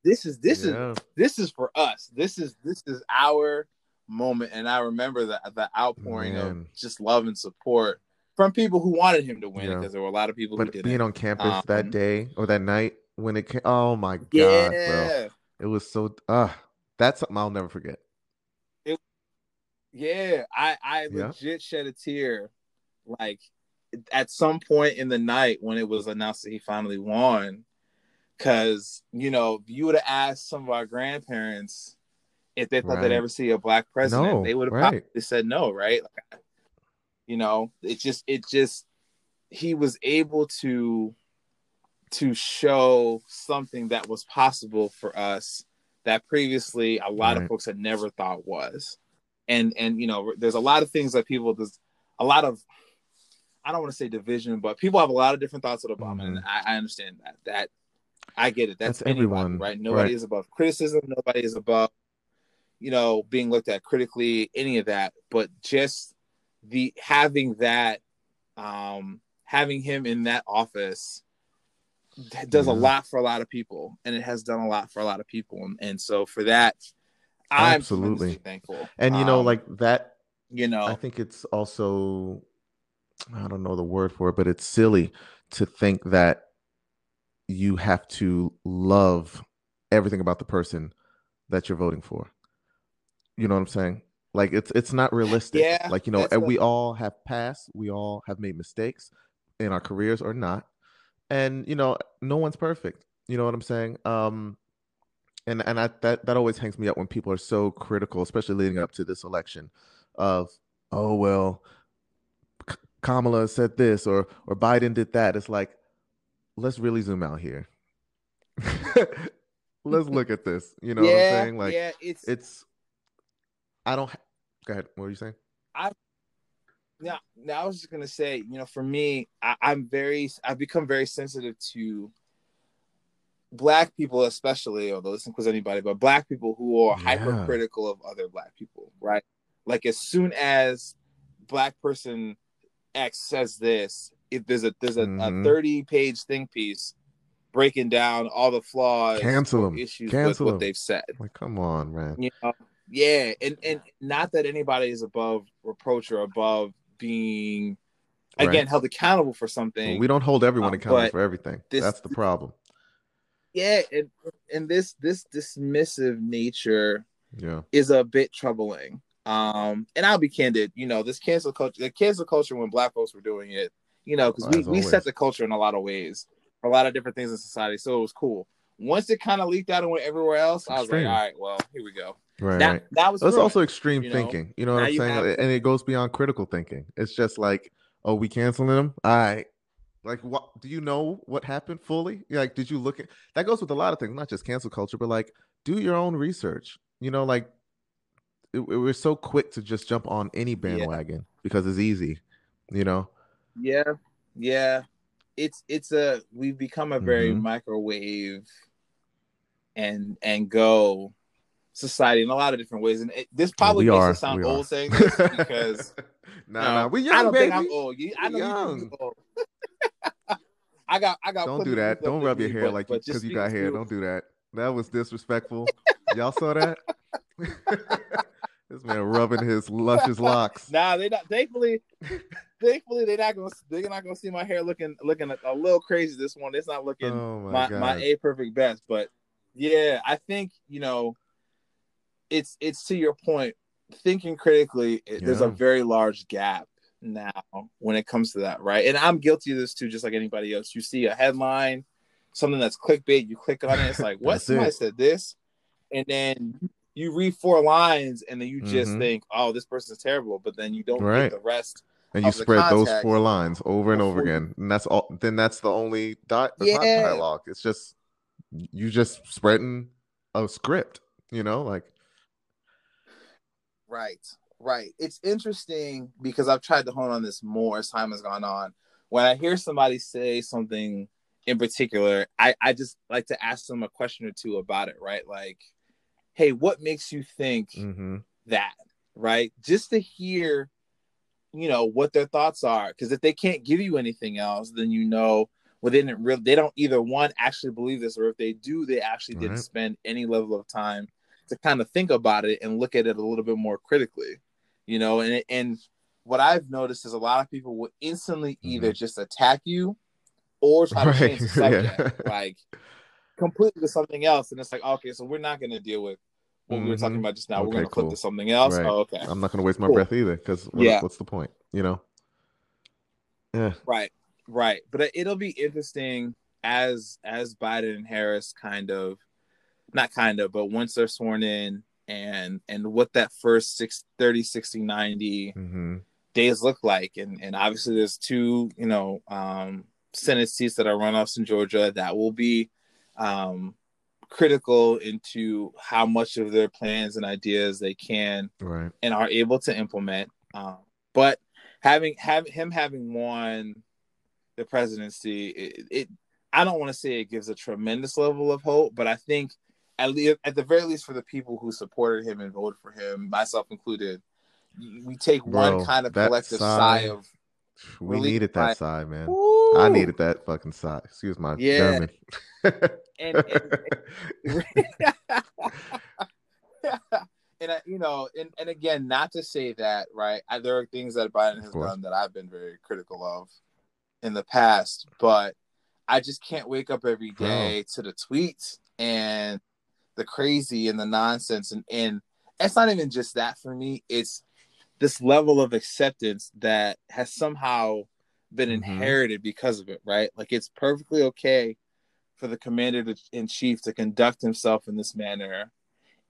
This is this yeah. is this is for us. This is this is our moment. And I remember that the outpouring Man. of just love and support from people who wanted him to win because yeah. there were a lot of people but. Being on campus um, that day or that night when it came, oh my god, yeah. bro, it was so. Uh, that's something I'll never forget. It, yeah, I I yeah. legit shed a tear, like at some point in the night when it was announced that he finally won. Because you know, you would have asked some of our grandparents if they thought right. they'd ever see a black president, no, they would have right. probably said no, right? Like, you know, it just it just he was able to to show something that was possible for us that previously a lot right. of folks had never thought was. And and you know, there's a lot of things that people there's a lot of I don't want to say division, but people have a lot of different thoughts of Obama, mm-hmm. and I, I, understand that. That I get it. That's, That's everyone, right? Nobody right. is above criticism. Nobody is above, you know, being looked at critically. Any of that, but just the having that, um, having him in that office does a lot for a lot of people, and it has done a lot for a lot of people, and, and so for that, I'm absolutely thankful. And you know, um, like that, you know, I think it's also I don't know the word for it, but it's silly to think that you have to love everything about the person that you're voting for. You know what I'm saying? Like it's it's not realistic. Yeah. Like you know, and we all have passed, we all have made mistakes in our careers or not, and you know, no one's perfect. You know what I'm saying? Um, and and I, that that always hangs me up when people are so critical, especially leading up to this election, of oh well, Kamala said this or or Biden did that. It's like, let's really zoom out here. let's look at this. You know yeah, what I'm saying? Like, yeah, it's it's. I don't. Go ahead. What were you saying? I. Now, now I was just gonna say, you know, for me, I, I'm very, I've become very sensitive to black people, especially, although this includes anybody, but black people who are yeah. hypercritical of other black people, right? Like as soon as black person X says this, if there's a there's a, mm-hmm. a 30 page think piece breaking down all the flaws, cancel them, issues cancel with what they've said. Like, come on, man. You know, yeah, and and not that anybody is above reproach or above being again right. held accountable for something. We don't hold everyone um, accountable for everything. This, That's the problem. Yeah, and and this this dismissive nature yeah is a bit troubling. Um, and I'll be candid, you know, this cancel culture, the cancel culture when black folks were doing it, you know, because we, we set the culture in a lot of ways a lot of different things in society. So it was cool. Once it kind of leaked out and went everywhere else, I was like, all right, well, here we go. Right. That, right. that was that's also extreme you know? thinking. You know what now I'm saying? Have... and it goes beyond critical thinking. It's just like, oh, we canceling them? All right. Like, what do you know what happened fully? Like, did you look at that? Goes with a lot of things, not just cancel culture, but like, do your own research. You know, like it, it, we're so quick to just jump on any bandwagon yeah. because it's easy, you know. Yeah, yeah. It's it's a we've become a very mm-hmm. microwave and and go society in a lot of different ways, and it, this probably we makes it sound we old are. saying this because nah, no, nah, we young, I don't baby. think I'm old. I know young. old. I got I got. Don't do that. Don't rub your hair but, like because you got hair. Don't do that. That was disrespectful. Y'all saw that? This man rubbing his luscious locks. Nah, they not. Thankfully, thankfully they're not gonna. They're not gonna see my hair looking looking a, a little crazy. This one, it's not looking oh my my, my, a perfect best. But yeah, I think you know, it's it's to your point. Thinking critically, yeah. there's a very large gap now when it comes to that, right? And I'm guilty of this too, just like anybody else. You see a headline, something that's clickbait, you click on it, it's like, what? Somebody it. said this, and then you read four lines and then you just mm-hmm. think, oh, this person's terrible, but then you don't right. the rest. And you spread those four lines over and over again, and that's all. Then that's the only di- yeah. dialogue. It's just you just spreading a script, you know, like right, right. It's interesting because I've tried to hone on this more as time has gone on. When I hear somebody say something in particular, I I just like to ask them a question or two about it, right? Like hey, what makes you think mm-hmm. that? Right? Just to hear, you know, what their thoughts are. Because if they can't give you anything else, then you know, well, they didn't really, they don't either one actually believe this, or if they do, they actually didn't spend any level of time to kind of think about it and look at it a little bit more critically, you know, and and what I've noticed is a lot of people will instantly mm-hmm. either just attack you or try to right. change the subject, yeah. like completely to something else, and it's like, okay, so we're not going to deal with what mm-hmm. we were talking mm-hmm. about just now. Okay, we're going to cool. flip to something else. Right. Oh, okay. I'm not going to waste my cool. breath either because what, yeah. what's the point? You know? Yeah. Right. Right. But it'll be interesting as as Biden and Harris kind of not kind of, but once they're sworn in and and what that first six, 30, 60, 90 mm-hmm. days look like. And and obviously there's two, you know, um Senate seats that are runoffs in Georgia that will be um critical into how much of their plans and ideas they can right. and are able to implement. Um, but having have him having won the presidency, it, it I don't want to say it gives a tremendous level of hope, but I think at least at the very least for the people who supported him and voted for him, myself included, we take Bro, one kind of collective sigh, sigh of we needed that sigh, man. Woo! I needed that fucking sigh. Excuse my yeah. German. and, and, and I, you know, and, and again, not to say that, right? I, there are things that Biden has done that I've been very critical of in the past, but I just can't wake up every day to the tweets and the crazy and the nonsense, and and it's not even just that for me. It's this level of acceptance that has somehow been mm-hmm. inherited because of it, right? Like it's perfectly okay for the commander in chief to conduct himself in this manner.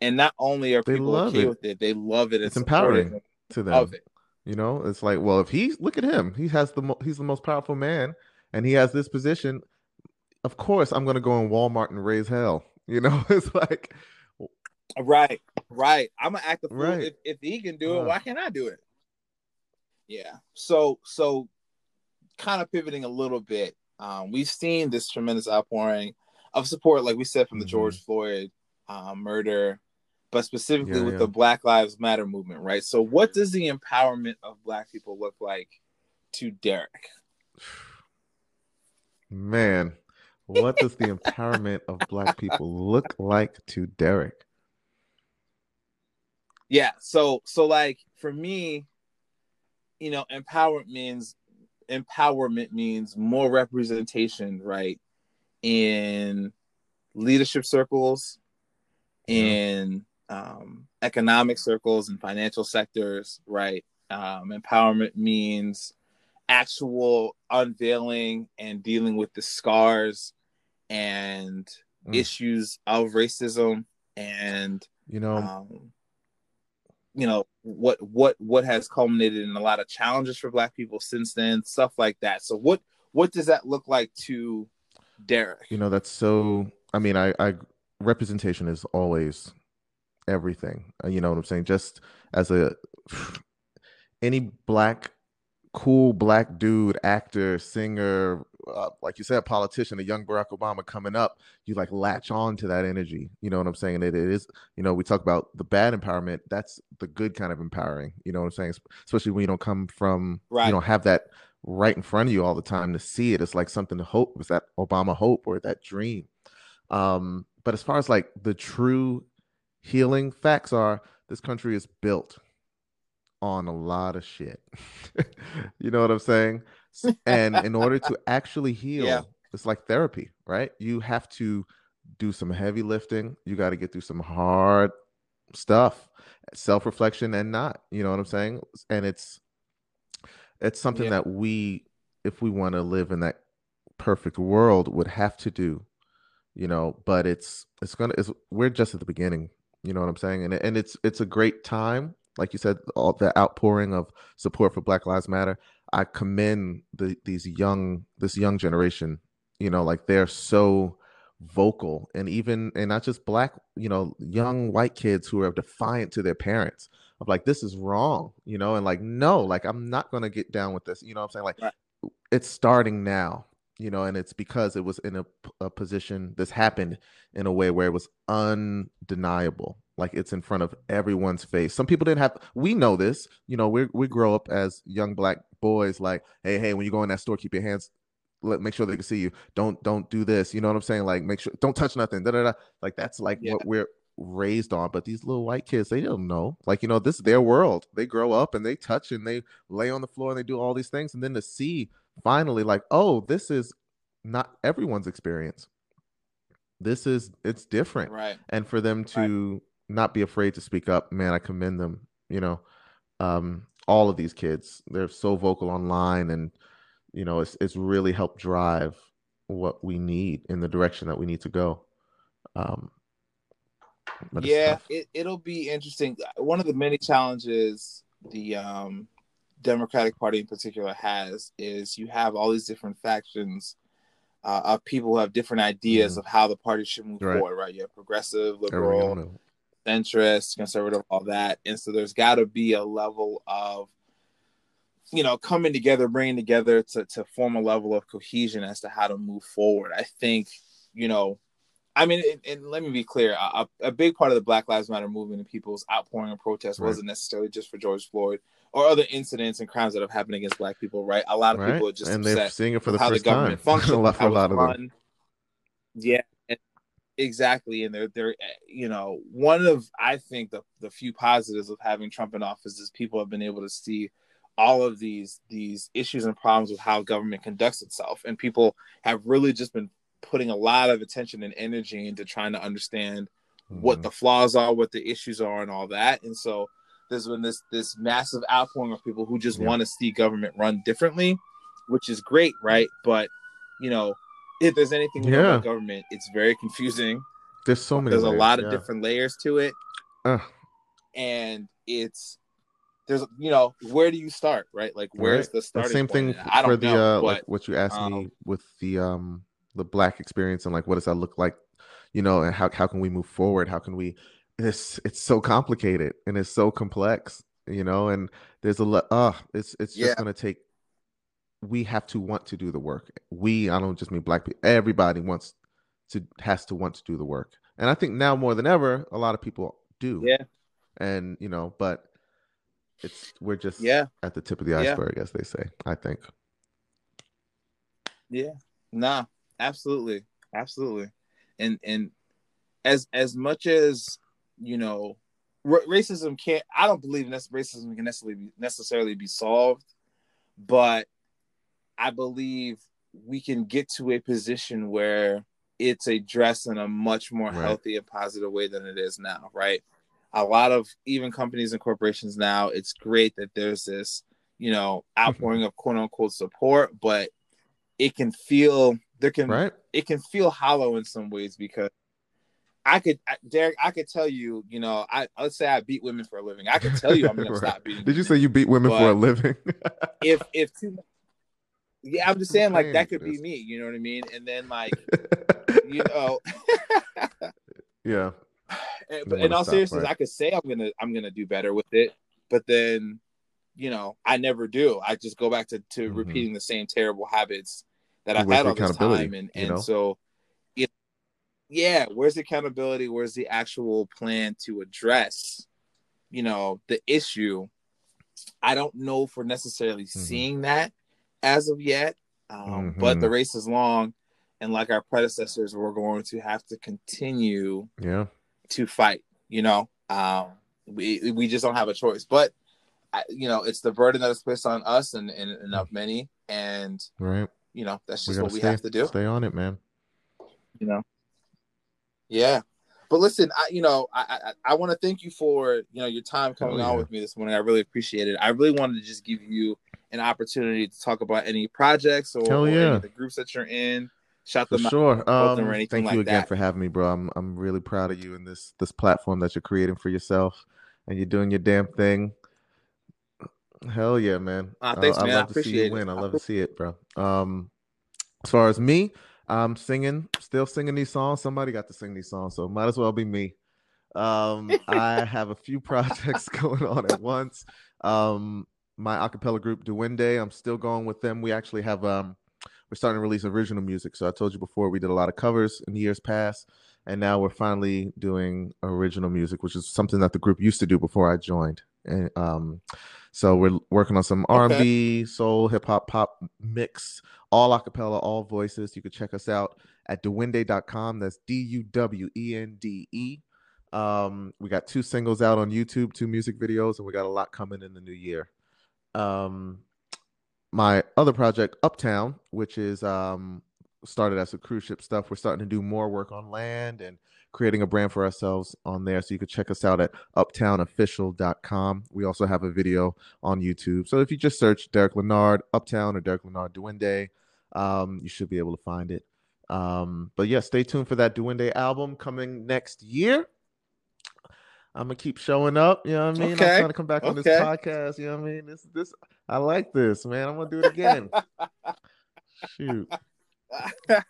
And not only are they people okay it. with it, they love it. It's empowering to them. You know, it's like, well, if he look at him, he has the mo- he's the most powerful man, and he has this position. Of course, I'm going to go in Walmart and raise hell. You know, it's like, right, right. I'm gonna act the fool. Right. If, if he can do it, uh, why can't I do it? Yeah. So, so, kind of pivoting a little bit um, we've seen this tremendous outpouring of support, like we said, from the mm-hmm. George Floyd uh, murder, but specifically yeah, with yeah. the Black Lives Matter movement, right? So, what does the empowerment of Black people look like to Derek? Man, what does the empowerment of Black people look like to Derek? Yeah, so so like for me, you know, empowerment means empowerment means more representation, right? In leadership circles, in um, economic circles and financial sectors, right? Um, empowerment means actual unveiling and dealing with the scars and mm. issues of racism and you know um, you know what what what has culminated in a lot of challenges for black people since then stuff like that. So what what does that look like to derek? You know that's so i mean i i representation is always everything. Uh, you know what i'm saying? Just as a any black cool black dude actor singer uh, like you said, politician, a young Barack Obama coming up, you like latch on to that energy. You know what I'm saying? It, it is, you know, we talk about the bad empowerment. That's the good kind of empowering. You know what I'm saying? Especially when you don't come from, right. you don't have that right in front of you all the time to see it. It's like something to hope. Was that Obama hope or that dream? Um, but as far as like the true healing facts are, this country is built on a lot of shit. you know what I'm saying? and in order to actually heal, yeah. it's like therapy, right? You have to do some heavy lifting. You got to get through some hard stuff, self reflection, and not. You know what I'm saying? And it's it's something yeah. that we, if we want to live in that perfect world, would have to do. You know, but it's it's gonna it's we're just at the beginning You know what I'm saying? And and it's it's a great time, like you said, all the outpouring of support for Black Lives Matter. I commend the these young this young generation. You know, like they're so vocal and even and not just black you know young white kids who are defiant to their parents of like this is wrong you know and like no like i'm not going to get down with this you know i'm saying like right. it's starting now you know and it's because it was in a, a position this happened in a way where it was undeniable like it's in front of everyone's face some people didn't have we know this you know we we grow up as young black boys like hey hey when you go in that store keep your hands let make sure they can see you. Don't don't do this. You know what I'm saying? Like make sure don't touch nothing. Da, da, da. Like that's like yeah. what we're raised on. But these little white kids, they don't know. Like you know, this is their world. They grow up and they touch and they lay on the floor and they do all these things, and then to see finally like, oh, this is not everyone's experience. This is it's different, right? And for them to right. not be afraid to speak up, man, I commend them. You know, um, all of these kids, they're so vocal online and you know, it's it's really helped drive what we need in the direction that we need to go. Um, yeah, it, it'll be interesting. One of the many challenges the um, Democratic Party in particular has is you have all these different factions uh, of people who have different ideas mm of how the party should move right. forward, right? You have progressive, liberal, centrist, conservative, all that. And so there's got to be a level of you know coming together bringing together to, to form a level of cohesion as to how to move forward i think you know i mean and, and let me be clear a, a, big part of the black lives matter movement and people's outpouring and protest right. wasn't necessarily just for george floyd or other incidents and crimes that have happened against black people right? A lot of right. people are just and they're seeing it for the how first the government time functions, a lot, for a lot of them. yeah exactly and they're they're you know one of i think the the few positives of having trump in office is people have been able to see all of these these issues and problems with how government conducts itself. And people have really just been putting a lot of attention and energy into trying to understand mm-hmm. what the flaws are what the issues are and all that. And so there's been this this massive outpouring of people who just yeah. want to see government run differently which is great right but you know if there's anything yeah. about government it's very confusing there's so many there's layers, a lot of yeah. different layers to it uh. and it's there's you know where do you start right like where's right. the starting the same thing I don't for the know, uh, but, like what you asked um, me with the um the black experience and like what does that look like you know and how, how can we move forward how can we it's it's so complicated and it's so complex you know and there's a lot uh it's it's just yeah. gonna take we have to want to do the work we i don't just mean black people everybody wants to has to want to do the work and i think now more than ever a lot of people do yeah and you know but it's we're just yeah at the tip of the iceberg, yeah. as they say. I think. Yeah. Nah. Absolutely. Absolutely. And and as as much as you know, r- racism can't. I don't believe that racism can necessarily be, necessarily be solved, but I believe we can get to a position where it's addressed in a much more right. healthy and positive way than it is now, right? a lot of even companies and corporations now, it's great that there's this, you know, outpouring of quote unquote support, but it can feel there can right. it can feel hollow in some ways because I could Derek, I could tell you, you know, I let's say I beat women for a living. I could tell you I'm gonna right. stop beating. Did you say you beat women for a living? if if two yeah, I'm just saying like that could be me, you know what I mean? And then like you know Yeah. but in all stop, seriousness, right? I could say I'm gonna I'm gonna do better with it, but then you know I never do. I just go back to to mm-hmm. repeating the same terrible habits that I've had all this time, and and know? so yeah, where's the accountability? Where's the actual plan to address you know the issue? I don't know if we're necessarily mm-hmm. seeing that as of yet, um, mm-hmm. but the race is long and like our predecessors we're going to have to continue yeah to fight. You know, um, we we just don't have a choice. But you know, it's the burden that is placed on us and, and, and of many, and right. You know, that's just we what we stay, have to do. Stay on it, man. You know. Yeah, but listen, I you know I I, I want to thank you for you know your time coming yeah. on with me this morning. I really appreciate it. I really wanted to just give you an opportunity to talk about any projects or, or any of the groups that you're in shout for them sure. out. Um, thank like you again that. for having me, bro. I'm I'm really proud of you and this this platform that you're creating for yourself, and you're doing your damn thing. Hell yeah, man! Uh, thanks, I, man. I love I to see you win. it. I love to see it, bro. Um, as far as me, I'm singing, still singing these songs. Somebody got to sing these songs, so might as well be me. Um, I have a few projects going on at once. Um, my acapella group Duende, I'm still going with them. We actually have um, we're starting to release original music. So I told you before we did a lot of covers in years past, and now we're finally doing original music, which is something that the group used to do before I joined. And um, so we're working on some R&B, soul, hip hop, pop mix, all acapella, all voices. You can check us out at duwende.com. That's D U W E N D E. Um, we got two singles out on YouTube, two music videos, and we got a lot coming in the new year. Um, my other project, Uptown, which is um, started as a cruise ship stuff. We're starting to do more work on land and creating a brand for ourselves on there. So you can check us out at uptownofficial.com. We also have a video on YouTube. So if you just search Derek Leonard Uptown or Derek Leonard Duende, um, you should be able to find it. Um, but yeah, stay tuned for that Duende album coming next year. I'm gonna keep showing up. You know what I mean? Okay. I'm trying to come back on this podcast. You know what I mean? This this I like this, man. I'm gonna do it again. Shoot.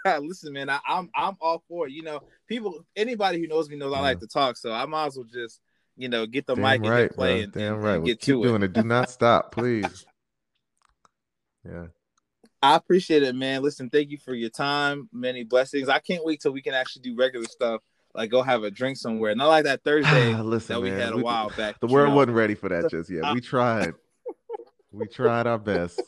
Listen, man, I, am I'm, I'm all for it. You know, people, anybody who knows me knows I like to talk, so I might as well just you know get the Damn mic right, and play and, Damn and, right. And we'll get keep to doing it. it. Do not stop, please. Yeah. I appreciate it, man. Listen, thank you for your time. Many blessings. I can't wait till we can actually do regular stuff, like go have a drink somewhere. Not like that Thursday Listen, that we man, had a we, while back. The world know. wasn't ready for that just yet. We tried. we tried our best.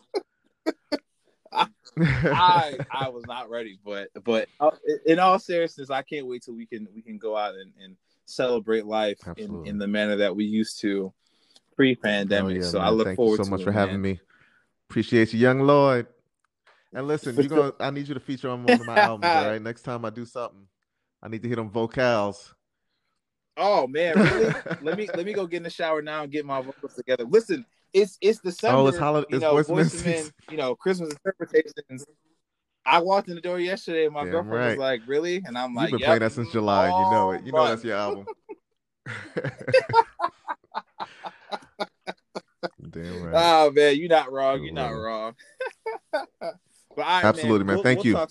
I I was not ready, but but uh, in all seriousness, I can't wait till we can we can go out and, and celebrate life in, in the manner that we used to pre-pandemic. Yeah, so man. I look Thank forward you so much it, for man. having me. Appreciate you, young Lloyd. And listen, you gonna I need you to feature on one of my albums, all right? Next time I do something, I need to hit them vocals. Oh man, really? let me let me go get in the shower now and get my vocals together. Listen, it's it's December. Oh, it's holiday. You know, voice men, you know, Christmas interpretations. I walked in the door yesterday, and my Damn girlfriend right. was like, "Really?" And I'm like, "You've been yep, playing that since July. You know it. You know that's your album." Damn right. Oh man, you're not wrong. You're not wrong. but right, absolutely, man. man. Thank we'll, you. We'll